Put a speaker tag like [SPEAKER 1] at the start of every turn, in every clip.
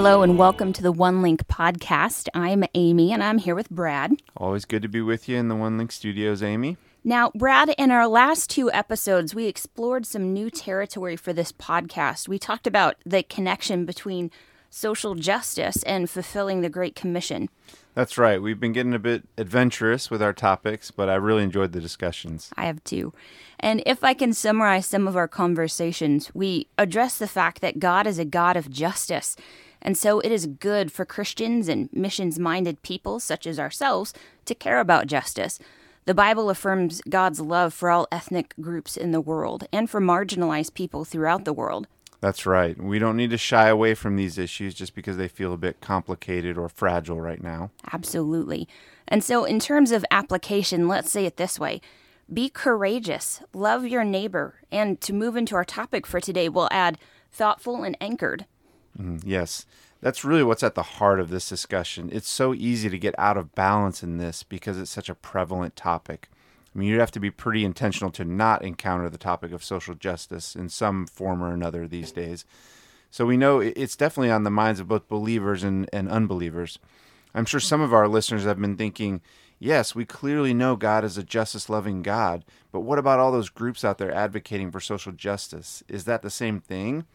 [SPEAKER 1] Hello and welcome to the One Link podcast. I'm Amy and I'm here with Brad.
[SPEAKER 2] Always good to be with you in the One Link studios, Amy.
[SPEAKER 1] Now, Brad, in our last two episodes, we explored some new territory for this podcast. We talked about the connection between social justice and fulfilling the Great Commission.
[SPEAKER 2] That's right. We've been getting a bit adventurous with our topics, but I really enjoyed the discussions.
[SPEAKER 1] I have too. And if I can summarize some of our conversations, we address the fact that God is a God of justice. And so it is good for Christians and missions minded people, such as ourselves, to care about justice. The Bible affirms God's love for all ethnic groups in the world and for marginalized people throughout the world.
[SPEAKER 2] That's right. We don't need to shy away from these issues just because they feel a bit complicated or fragile right now.
[SPEAKER 1] Absolutely. And so, in terms of application, let's say it this way be courageous, love your neighbor, and to move into our topic for today, we'll add thoughtful and anchored.
[SPEAKER 2] Mm, yes, that's really what's at the heart of this discussion. It's so easy to get out of balance in this because it's such a prevalent topic. I mean, you'd have to be pretty intentional to not encounter the topic of social justice in some form or another these days. So we know it's definitely on the minds of both believers and, and unbelievers. I'm sure some of our listeners have been thinking, yes, we clearly know God is a justice loving God, but what about all those groups out there advocating for social justice? Is that the same thing?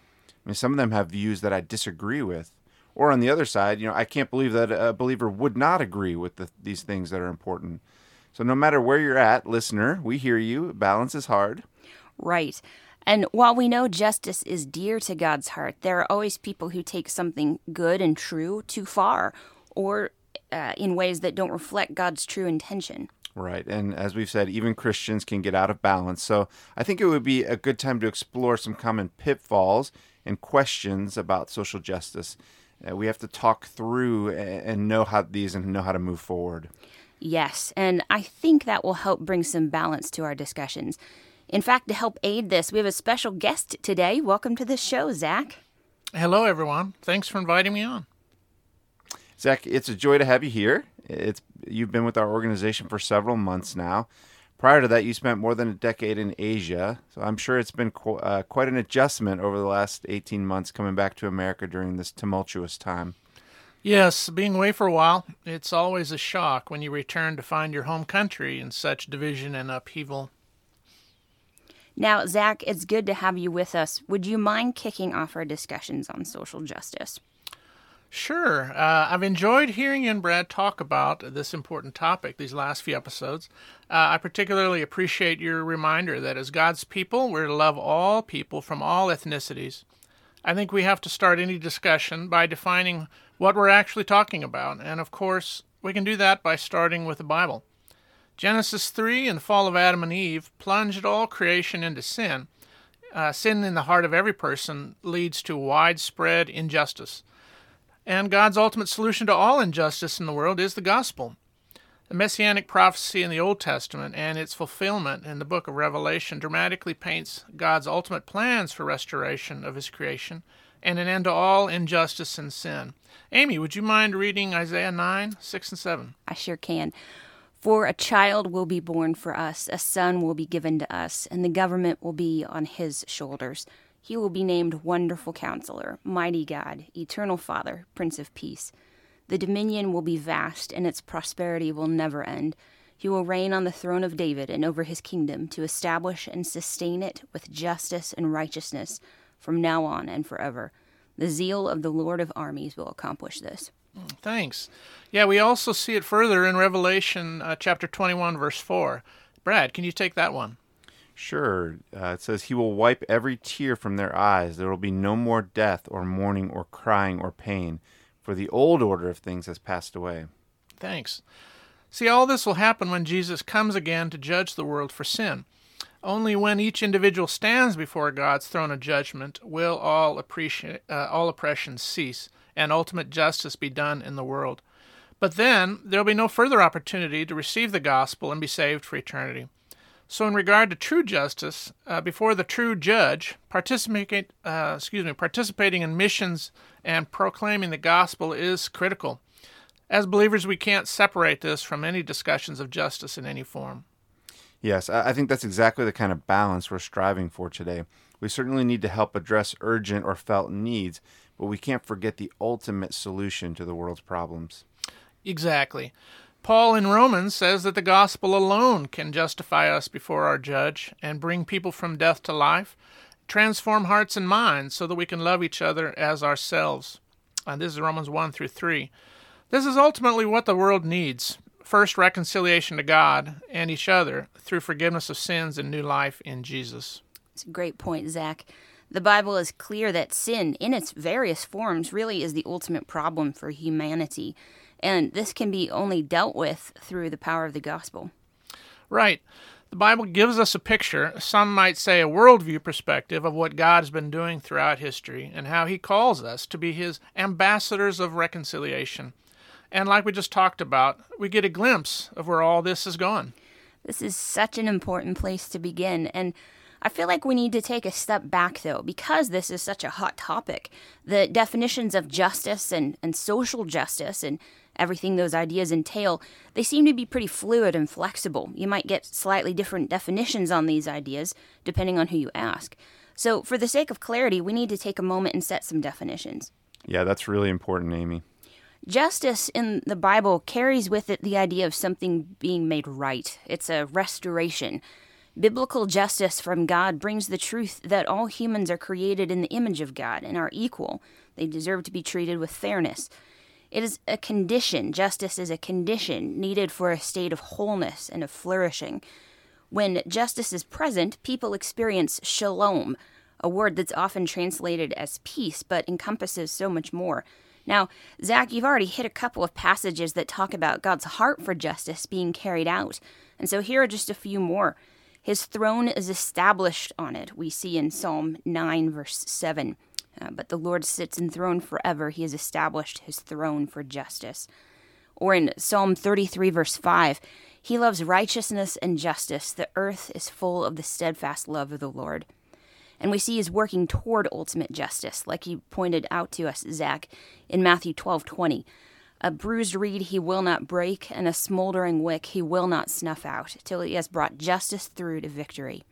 [SPEAKER 2] I mean, some of them have views that I disagree with. Or on the other side, you know, I can't believe that a believer would not agree with the, these things that are important. So no matter where you're at, listener, we hear you. Balance is hard.
[SPEAKER 1] Right. And while we know justice is dear to God's heart, there are always people who take something good and true too far or uh, in ways that don't reflect God's true intention.
[SPEAKER 2] Right. And as we've said, even Christians can get out of balance. So I think it would be a good time to explore some common pitfalls and questions about social justice. Uh, we have to talk through and know how these and know how to move forward.
[SPEAKER 1] Yes, and I think that will help bring some balance to our discussions. In fact, to help aid this, we have a special guest today. Welcome to the show, Zach.
[SPEAKER 3] Hello, everyone. Thanks for inviting me on.
[SPEAKER 2] Zach, it's a joy to have you here. It's you've been with our organization for several months now. Prior to that, you spent more than a decade in Asia, so I'm sure it's been qu- uh, quite an adjustment over the last 18 months coming back to America during this tumultuous time.
[SPEAKER 3] Yes, being away for a while, it's always a shock when you return to find your home country in such division and upheaval.
[SPEAKER 1] Now, Zach, it's good to have you with us. Would you mind kicking off our discussions on social justice?
[SPEAKER 3] Sure. Uh, I've enjoyed hearing you and Brad talk about this important topic these last few episodes. Uh, I particularly appreciate your reminder that as God's people, we're to love all people from all ethnicities. I think we have to start any discussion by defining what we're actually talking about. And of course, we can do that by starting with the Bible. Genesis 3 and the fall of Adam and Eve plunged all creation into sin. Uh, sin in the heart of every person leads to widespread injustice. And God's ultimate solution to all injustice in the world is the gospel. The messianic prophecy in the Old Testament and its fulfillment in the book of Revelation dramatically paints God's ultimate plans for restoration of his creation and an end to all injustice and sin. Amy, would you mind reading Isaiah 9, 6 and 7?
[SPEAKER 1] I sure can. For a child will be born for us, a son will be given to us, and the government will be on his shoulders. He will be named Wonderful Counselor, Mighty God, Eternal Father, Prince of Peace. The dominion will be vast, and its prosperity will never end. He will reign on the throne of David and over his kingdom to establish and sustain it with justice and righteousness from now on and forever. The zeal of the Lord of armies will accomplish this.
[SPEAKER 3] Thanks. Yeah, we also see it further in Revelation uh, chapter 21, verse 4. Brad, can you take that one?
[SPEAKER 2] Sure. Uh, it says, He will wipe every tear from their eyes. There will be no more death, or mourning, or crying, or pain for the old order of things has passed away.
[SPEAKER 3] Thanks. See, all this will happen when Jesus comes again to judge the world for sin. Only when each individual stands before God's throne of judgment will all, appreci- uh, all oppression cease and ultimate justice be done in the world. But then there will be no further opportunity to receive the gospel and be saved for eternity. So, in regard to true justice, uh, before the true judge, participate, uh, excuse me, participating in missions and proclaiming the gospel is critical. As believers, we can't separate this from any discussions of justice in any form.
[SPEAKER 2] Yes, I I think that's exactly the kind of balance we're striving for today. We certainly need to help address urgent or felt needs, but we can't forget the ultimate solution to the world's problems.
[SPEAKER 3] Exactly. Paul in Romans says that the gospel alone can justify us before our judge and bring people from death to life, transform hearts and minds so that we can love each other as ourselves. And this is Romans 1 through 3. This is ultimately what the world needs first, reconciliation to God and each other through forgiveness of sins and new life in Jesus.
[SPEAKER 1] It's a great point, Zach. The Bible is clear that sin, in its various forms, really is the ultimate problem for humanity. And this can be only dealt with through the power of the gospel.
[SPEAKER 3] Right. The Bible gives us a picture, some might say a worldview perspective, of what God has been doing throughout history and how He calls us to be His ambassadors of reconciliation. And like we just talked about, we get a glimpse of where all this is going.
[SPEAKER 1] This is such an important place to begin. And I feel like we need to take a step back, though, because this is such a hot topic. The definitions of justice and, and social justice and everything those ideas entail, they seem to be pretty fluid and flexible. You might get slightly different definitions on these ideas, depending on who you ask. So, for the sake of clarity, we need to take a moment and set some definitions.
[SPEAKER 2] Yeah, that's really important, Amy.
[SPEAKER 1] Justice in the Bible carries with it the idea of something being made right. It's a restoration. Biblical justice from God brings the truth that all humans are created in the image of God and are equal. They deserve to be treated with fairness. It is a condition. Justice is a condition needed for a state of wholeness and of flourishing. When justice is present, people experience shalom, a word that's often translated as peace, but encompasses so much more. Now, Zach, you've already hit a couple of passages that talk about God's heart for justice being carried out. And so here are just a few more. His throne is established on it, we see in Psalm 9, verse 7. Uh, but the Lord sits enthroned forever. He has established his throne for justice. Or in Psalm 33, verse 5, He loves righteousness and justice. The earth is full of the steadfast love of the Lord. And we see he's working toward ultimate justice, like he pointed out to us, Zach, in Matthew 12 20. A bruised reed he will not break, and a smoldering wick he will not snuff out, till he has brought justice through to victory.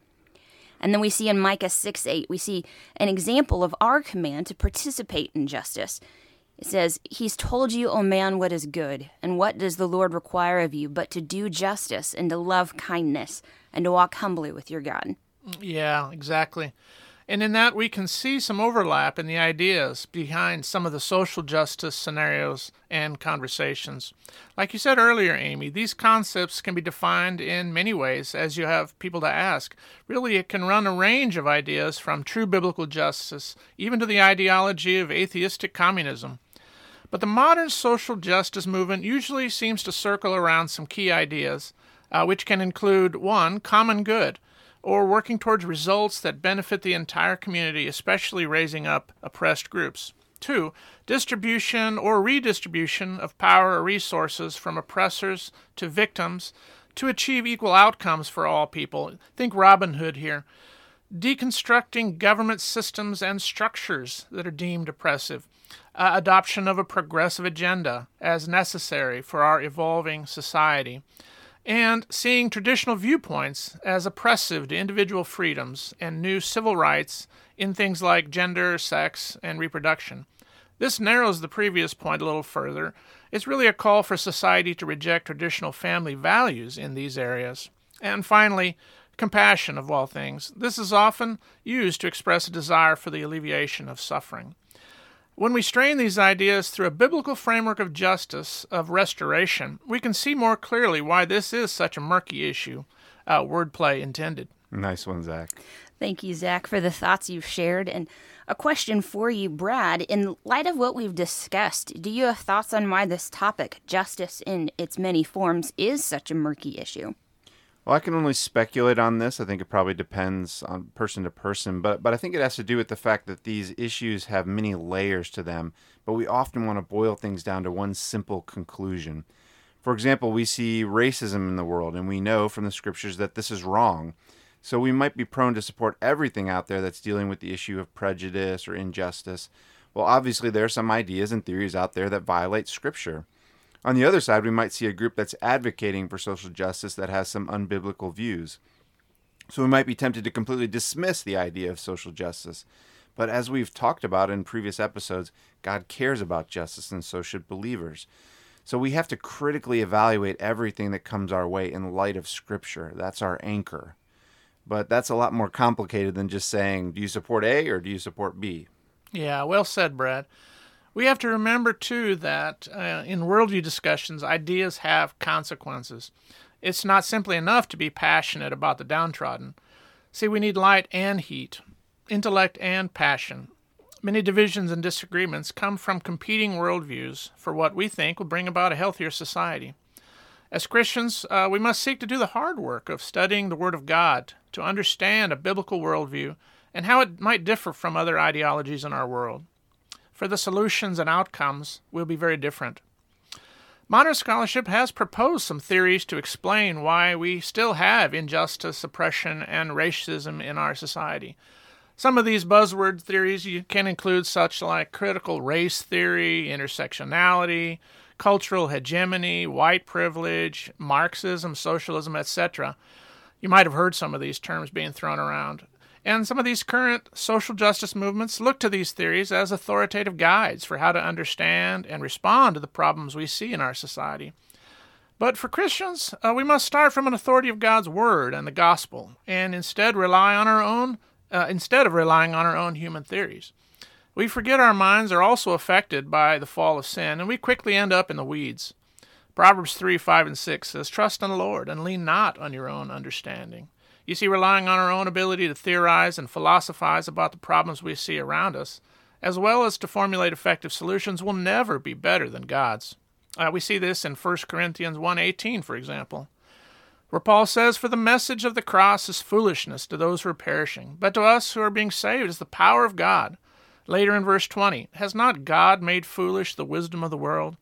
[SPEAKER 1] And then we see in Micah 6 8, we see an example of our command to participate in justice. It says, He's told you, O man, what is good, and what does the Lord require of you but to do justice and to love kindness and to walk humbly with your God.
[SPEAKER 3] Yeah, exactly. And in that, we can see some overlap in the ideas behind some of the social justice scenarios and conversations. Like you said earlier, Amy, these concepts can be defined in many ways as you have people to ask. Really, it can run a range of ideas from true biblical justice even to the ideology of atheistic communism. But the modern social justice movement usually seems to circle around some key ideas, uh, which can include one, common good or working towards results that benefit the entire community, especially raising up oppressed groups. Two, distribution or redistribution of power or resources from oppressors to victims to achieve equal outcomes for all people. Think Robin Hood here. Deconstructing government systems and structures that are deemed oppressive. Uh, adoption of a progressive agenda as necessary for our evolving society and seeing traditional viewpoints as oppressive to individual freedoms and new civil rights in things like gender, sex, and reproduction. This narrows the previous point a little further. It's really a call for society to reject traditional family values in these areas. And finally, compassion of all things. This is often used to express a desire for the alleviation of suffering. When we strain these ideas through a biblical framework of justice, of restoration, we can see more clearly why this is such a murky issue, uh, wordplay intended.
[SPEAKER 2] Nice one, Zach.
[SPEAKER 1] Thank you, Zach, for the thoughts you've shared. And a question for you, Brad. In light of what we've discussed, do you have thoughts on why this topic, justice in its many forms, is such a murky issue?
[SPEAKER 2] Well, I can only speculate on this. I think it probably depends on person to person, but but I think it has to do with the fact that these issues have many layers to them, but we often want to boil things down to one simple conclusion. For example, we see racism in the world and we know from the scriptures that this is wrong. So we might be prone to support everything out there that's dealing with the issue of prejudice or injustice. Well, obviously there are some ideas and theories out there that violate scripture. On the other side, we might see a group that's advocating for social justice that has some unbiblical views. So we might be tempted to completely dismiss the idea of social justice. But as we've talked about in previous episodes, God cares about justice, and so should believers. So we have to critically evaluate everything that comes our way in light of Scripture. That's our anchor. But that's a lot more complicated than just saying, do you support A or do you support B?
[SPEAKER 3] Yeah, well said, Brad. We have to remember, too, that uh, in worldview discussions, ideas have consequences. It's not simply enough to be passionate about the downtrodden. See, we need light and heat, intellect and passion. Many divisions and disagreements come from competing worldviews for what we think will bring about a healthier society. As Christians, uh, we must seek to do the hard work of studying the Word of God to understand a biblical worldview and how it might differ from other ideologies in our world. For the solutions and outcomes will be very different. Modern scholarship has proposed some theories to explain why we still have injustice, oppression, and racism in our society. Some of these buzzword theories you can include such like critical race theory, intersectionality, cultural hegemony, white privilege, Marxism, socialism, etc. You might have heard some of these terms being thrown around. And some of these current social justice movements look to these theories as authoritative guides for how to understand and respond to the problems we see in our society. But for Christians, uh, we must start from an authority of God's Word and the Gospel, and instead rely on our own, uh, instead of relying on our own human theories. We forget our minds are also affected by the fall of sin, and we quickly end up in the weeds. Proverbs 3 5 and 6 says, Trust in the Lord and lean not on your own understanding. You see, relying on our own ability to theorize and philosophize about the problems we see around us, as well as to formulate effective solutions, will never be better than God's. Uh, we see this in 1 Corinthians 1.18, for example, where Paul says, For the message of the cross is foolishness to those who are perishing, but to us who are being saved is the power of God. Later in verse 20, Has not God made foolish the wisdom of the world?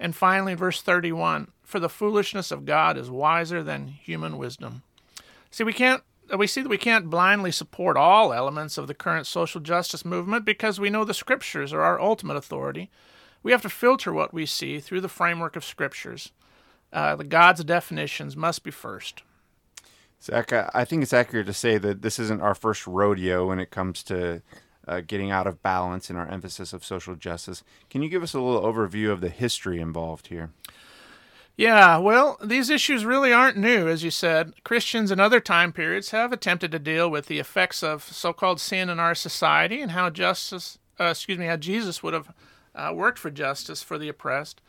[SPEAKER 3] And finally, in verse 31, For the foolishness of God is wiser than human wisdom. See, we can't we see that we can't blindly support all elements of the current social justice movement because we know the scriptures are our ultimate authority. We have to filter what we see through the framework of scriptures. Uh, the God's definitions must be first.
[SPEAKER 2] Zach, I think it's accurate to say that this isn't our first rodeo when it comes to uh, getting out of balance in our emphasis of social justice. Can you give us a little overview of the history involved here?
[SPEAKER 3] Yeah, well, these issues really aren't new, as you said. Christians in other time periods have attempted to deal with the effects of so-called sin in our society and how justice, uh, excuse me, how Jesus would have uh, worked for justice for the oppressed.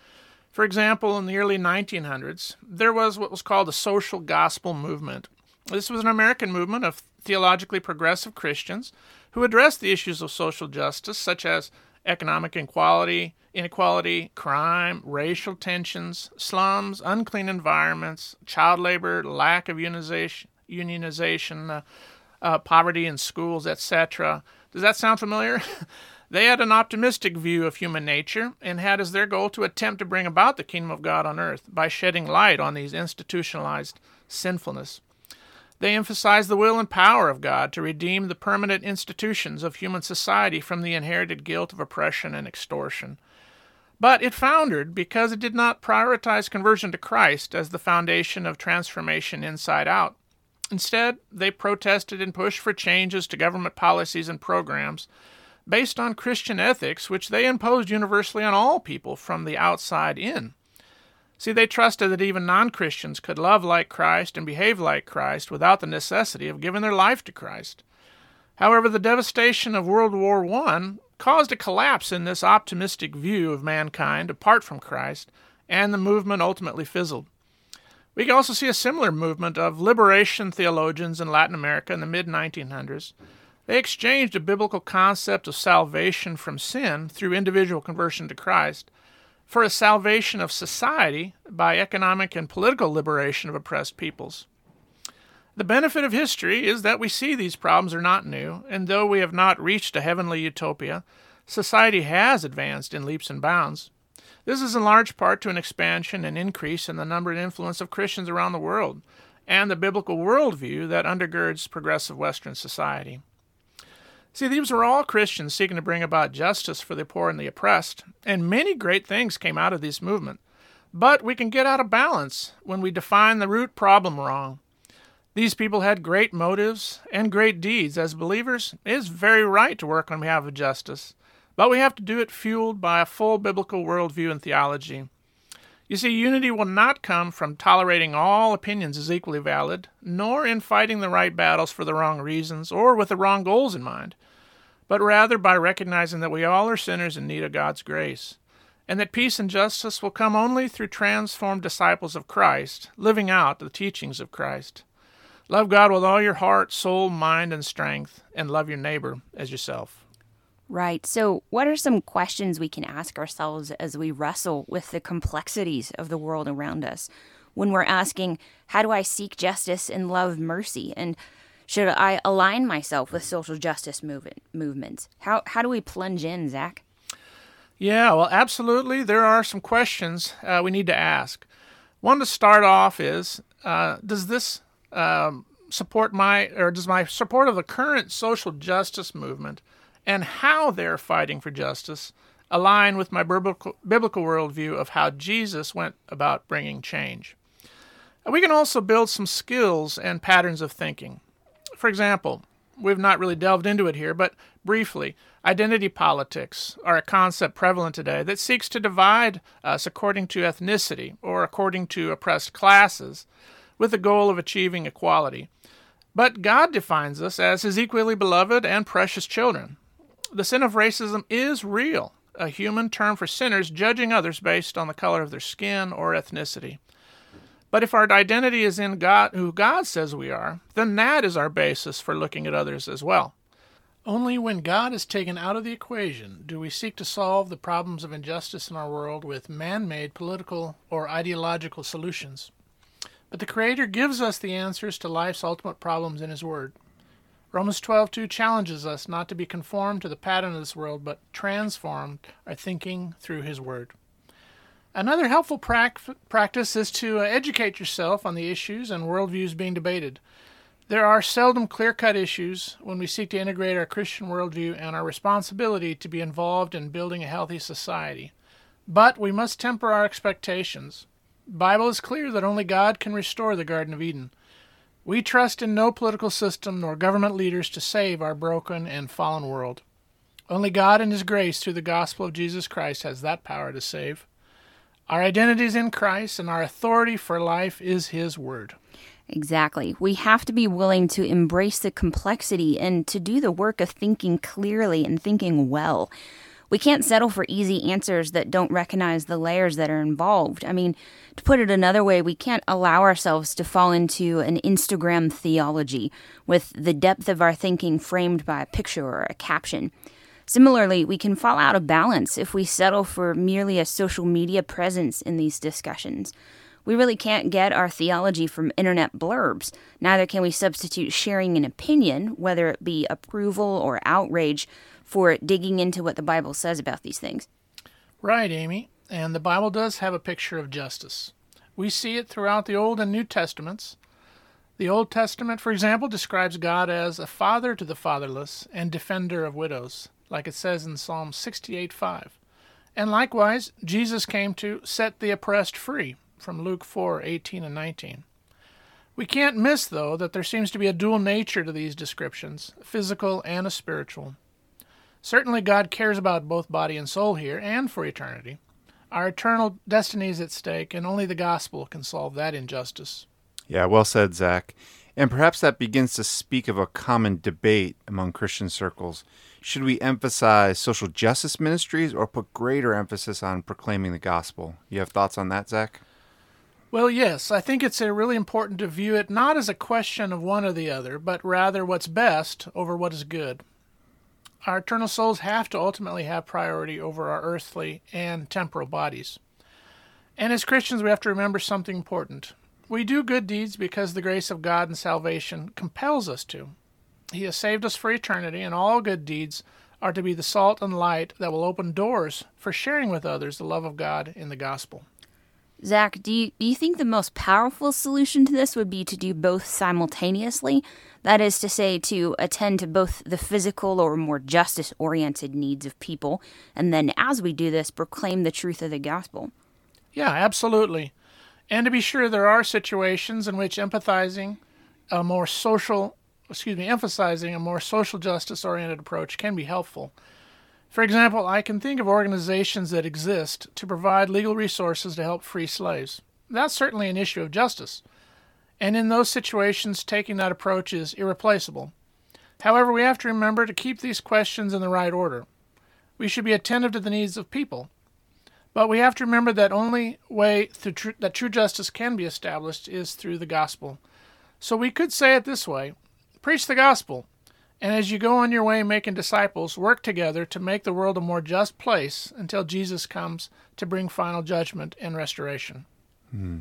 [SPEAKER 3] For example, in the early 1900s, there was what was called the social gospel movement. This was an American movement of theologically progressive Christians who addressed the issues of social justice, such as economic inequality, inequality, crime, racial tensions, slums, unclean environments, child labor, lack of unionization, uh, uh, poverty in schools, etc. Does that sound familiar? they had an optimistic view of human nature and had as their goal to attempt to bring about the kingdom of God on earth by shedding light on these institutionalized sinfulness. They emphasized the will and power of God to redeem the permanent institutions of human society from the inherited guilt of oppression and extortion. But it foundered because it did not prioritize conversion to Christ as the foundation of transformation inside out. Instead, they protested and pushed for changes to government policies and programs based on Christian ethics, which they imposed universally on all people from the outside in. See, they trusted that even non Christians could love like Christ and behave like Christ without the necessity of giving their life to Christ. However, the devastation of World War I caused a collapse in this optimistic view of mankind apart from Christ, and the movement ultimately fizzled. We can also see a similar movement of liberation theologians in Latin America in the mid 1900s. They exchanged a biblical concept of salvation from sin through individual conversion to Christ for a salvation of society by economic and political liberation of oppressed peoples. The benefit of history is that we see these problems are not new, and though we have not reached a heavenly utopia, society has advanced in leaps and bounds. This is in large part to an expansion and increase in the number and influence of Christians around the world, and the biblical worldview that undergirds progressive Western society. See, these were all Christians seeking to bring about justice for the poor and the oppressed, and many great things came out of this movement. But we can get out of balance when we define the root problem wrong These people had great motives and great deeds. As believers, it is very right to work on behalf of justice, but we have to do it fueled by a full biblical worldview and theology. You see, unity will not come from tolerating all opinions as equally valid, nor in fighting the right battles for the wrong reasons or with the wrong goals in mind, but rather by recognizing that we all are sinners in need of God's grace, and that peace and justice will come only through transformed disciples of Christ, living out the teachings of Christ. Love God with all your heart, soul, mind, and strength, and love your neighbor as yourself.
[SPEAKER 1] Right. So, what are some questions we can ask ourselves as we wrestle with the complexities of the world around us? When we're asking, how do I seek justice and love mercy? And should I align myself with social justice movement movements? How how do we plunge in, Zach?
[SPEAKER 3] Yeah, well, absolutely. There are some questions uh, we need to ask. One to start off is: uh, Does this um, support my, or does my support of the current social justice movement and how they're fighting for justice align with my biblical, worldview of how Jesus went about bringing change? We can also build some skills and patterns of thinking. For example, we've not really delved into it here, but briefly, identity politics are a concept prevalent today that seeks to divide us according to ethnicity or according to oppressed classes with the goal of achieving equality. But God defines us as His equally beloved and precious children. The sin of racism is real, a human term for sinners judging others based on the color of their skin or ethnicity. But if our identity is in God, who God says we are, then that is our basis for looking at others as well. Only when God is taken out of the equation do we seek to solve the problems of injustice in our world with man made political or ideological solutions. But the Creator gives us the answers to life's ultimate problems in His Word. Romans 12:2 challenges us not to be conformed to the pattern of this world, but transformed our thinking through His Word. Another helpful practice is to uh, educate yourself on the issues and worldviews being debated. There are seldom clear cut issues when we seek to integrate our Christian worldview and our responsibility to be involved in building a healthy society. But we must temper our expectations. Bible is clear that only God can restore the Garden of Eden. We trust in no political system nor government leaders to save our broken and fallen world. Only God in His grace through the gospel of Jesus Christ has that power to save. Our identity is in Christ, and our authority for life is His Word.
[SPEAKER 1] Exactly. We have to be willing to embrace the complexity and to do the work of thinking clearly and thinking well. We can't settle for easy answers that don't recognize the layers that are involved. I mean, to put it another way, we can't allow ourselves to fall into an Instagram theology with the depth of our thinking framed by a picture or a caption. Similarly, we can fall out of balance if we settle for merely a social media presence in these discussions. We really can't get our theology from internet blurbs. Neither can we substitute sharing an opinion, whether it be approval or outrage, for digging into what the Bible says about these things.
[SPEAKER 3] Right, Amy. And the Bible does have a picture of justice. We see it throughout the Old and New Testaments. The Old Testament, for example, describes God as a father to the fatherless and defender of widows, like it says in Psalm 68 5. And likewise, Jesus came to set the oppressed free, from Luke 4 18 and 19. We can't miss, though, that there seems to be a dual nature to these descriptions, physical and a spiritual. Certainly, God cares about both body and soul here and for eternity. Our eternal destiny is at stake, and only the gospel can solve that injustice.
[SPEAKER 2] Yeah, well said, Zach. And perhaps that begins to speak of a common debate among Christian circles. Should we emphasize social justice ministries or put greater emphasis on proclaiming the gospel? You have thoughts on that, Zach?
[SPEAKER 3] Well, yes. I think it's really important to view it not as a question of one or the other, but rather what's best over what is good our eternal souls have to ultimately have priority over our earthly and temporal bodies. And as Christians, we have to remember something important. We do good deeds because the grace of God and salvation compels us to. He has saved us for eternity, and all good deeds are to be the salt and light that will open doors for sharing with others the love of God in the gospel.
[SPEAKER 1] Zach, do you, do you think the most powerful solution to this would be to do both simultaneously? That is to say, to attend to both the physical or more justice oriented needs of people, and then as we do this, proclaim the truth of the gospel.
[SPEAKER 3] Yeah, absolutely. And to be sure, there are situations in which empathizing a more social, excuse me, emphasizing a more social justice oriented approach can be helpful. For example, I can think of organizations that exist to provide legal resources to help free slaves. That's certainly an issue of justice. And in those situations, taking that approach is irreplaceable. However, we have to remember to keep these questions in the right order. We should be attentive to the needs of people. But we have to remember that only way tr- that true justice can be established is through the gospel. So we could say it this way preach the gospel, and as you go on your way making disciples, work together to make the world a more just place until Jesus comes to bring final judgment and restoration.
[SPEAKER 2] Hmm.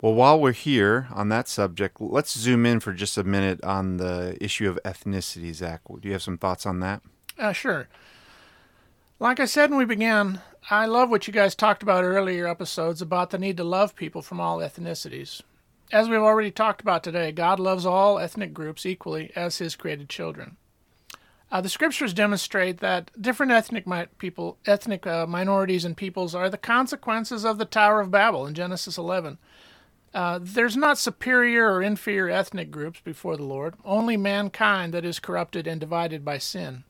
[SPEAKER 2] Well, while we're here on that subject, let's zoom in for just a minute on the issue of ethnicity, Zach. Do you have some thoughts on that?
[SPEAKER 3] Uh, sure. Like I said when we began, I love what you guys talked about earlier episodes about the need to love people from all ethnicities. As we've already talked about today, God loves all ethnic groups equally as his created children. Uh, the scriptures demonstrate that different ethnic mi- people, ethnic uh, minorities and peoples are the consequences of the Tower of Babel in Genesis 11. Uh, there's not superior or inferior ethnic groups before the Lord, only mankind that is corrupted and divided by sin.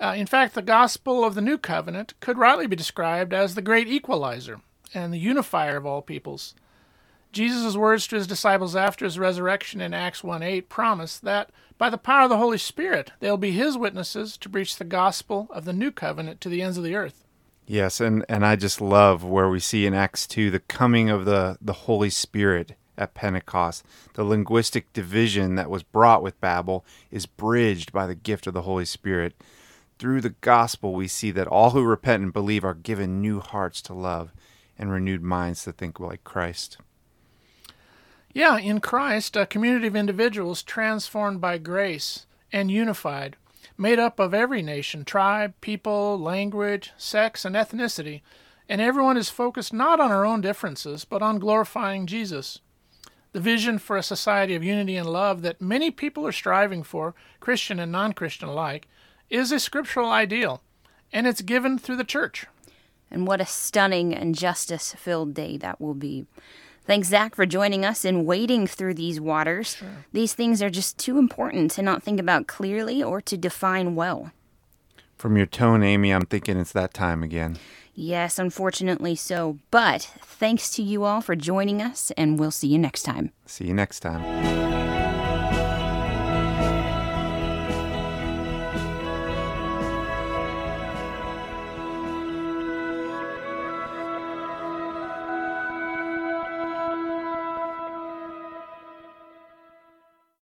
[SPEAKER 3] Uh, in fact, the gospel of the new covenant could rightly be described as the great equalizer and the unifier of all peoples. Jesus' words to his disciples after his resurrection in Acts 1 8 promise that by the power of the Holy Spirit they'll be his witnesses to preach the gospel of the new covenant to the ends of the earth.
[SPEAKER 2] Yes, and, and I just love where we see in Acts 2 the coming of the, the Holy Spirit at Pentecost. The linguistic division that was brought with Babel is bridged by the gift of the Holy Spirit. Through the gospel, we see that all who repent and believe are given new hearts to love and renewed minds to think like Christ.
[SPEAKER 3] Yeah, in Christ, a community of individuals transformed by grace and unified, made up of every nation, tribe, people, language, sex, and ethnicity, and everyone is focused not on our own differences, but on glorifying Jesus. The vision for a society of unity and love that many people are striving for, Christian and non Christian alike, is a scriptural ideal, and it's given through the church.
[SPEAKER 1] And what a stunning and justice filled day that will be. Thanks, Zach, for joining us in wading through these waters. Sure. These things are just too important to not think about clearly or to define well.
[SPEAKER 2] From your tone, Amy, I'm thinking it's that time again.
[SPEAKER 1] Yes, unfortunately so. But thanks to you all for joining us, and we'll see you next time.
[SPEAKER 2] See you next time.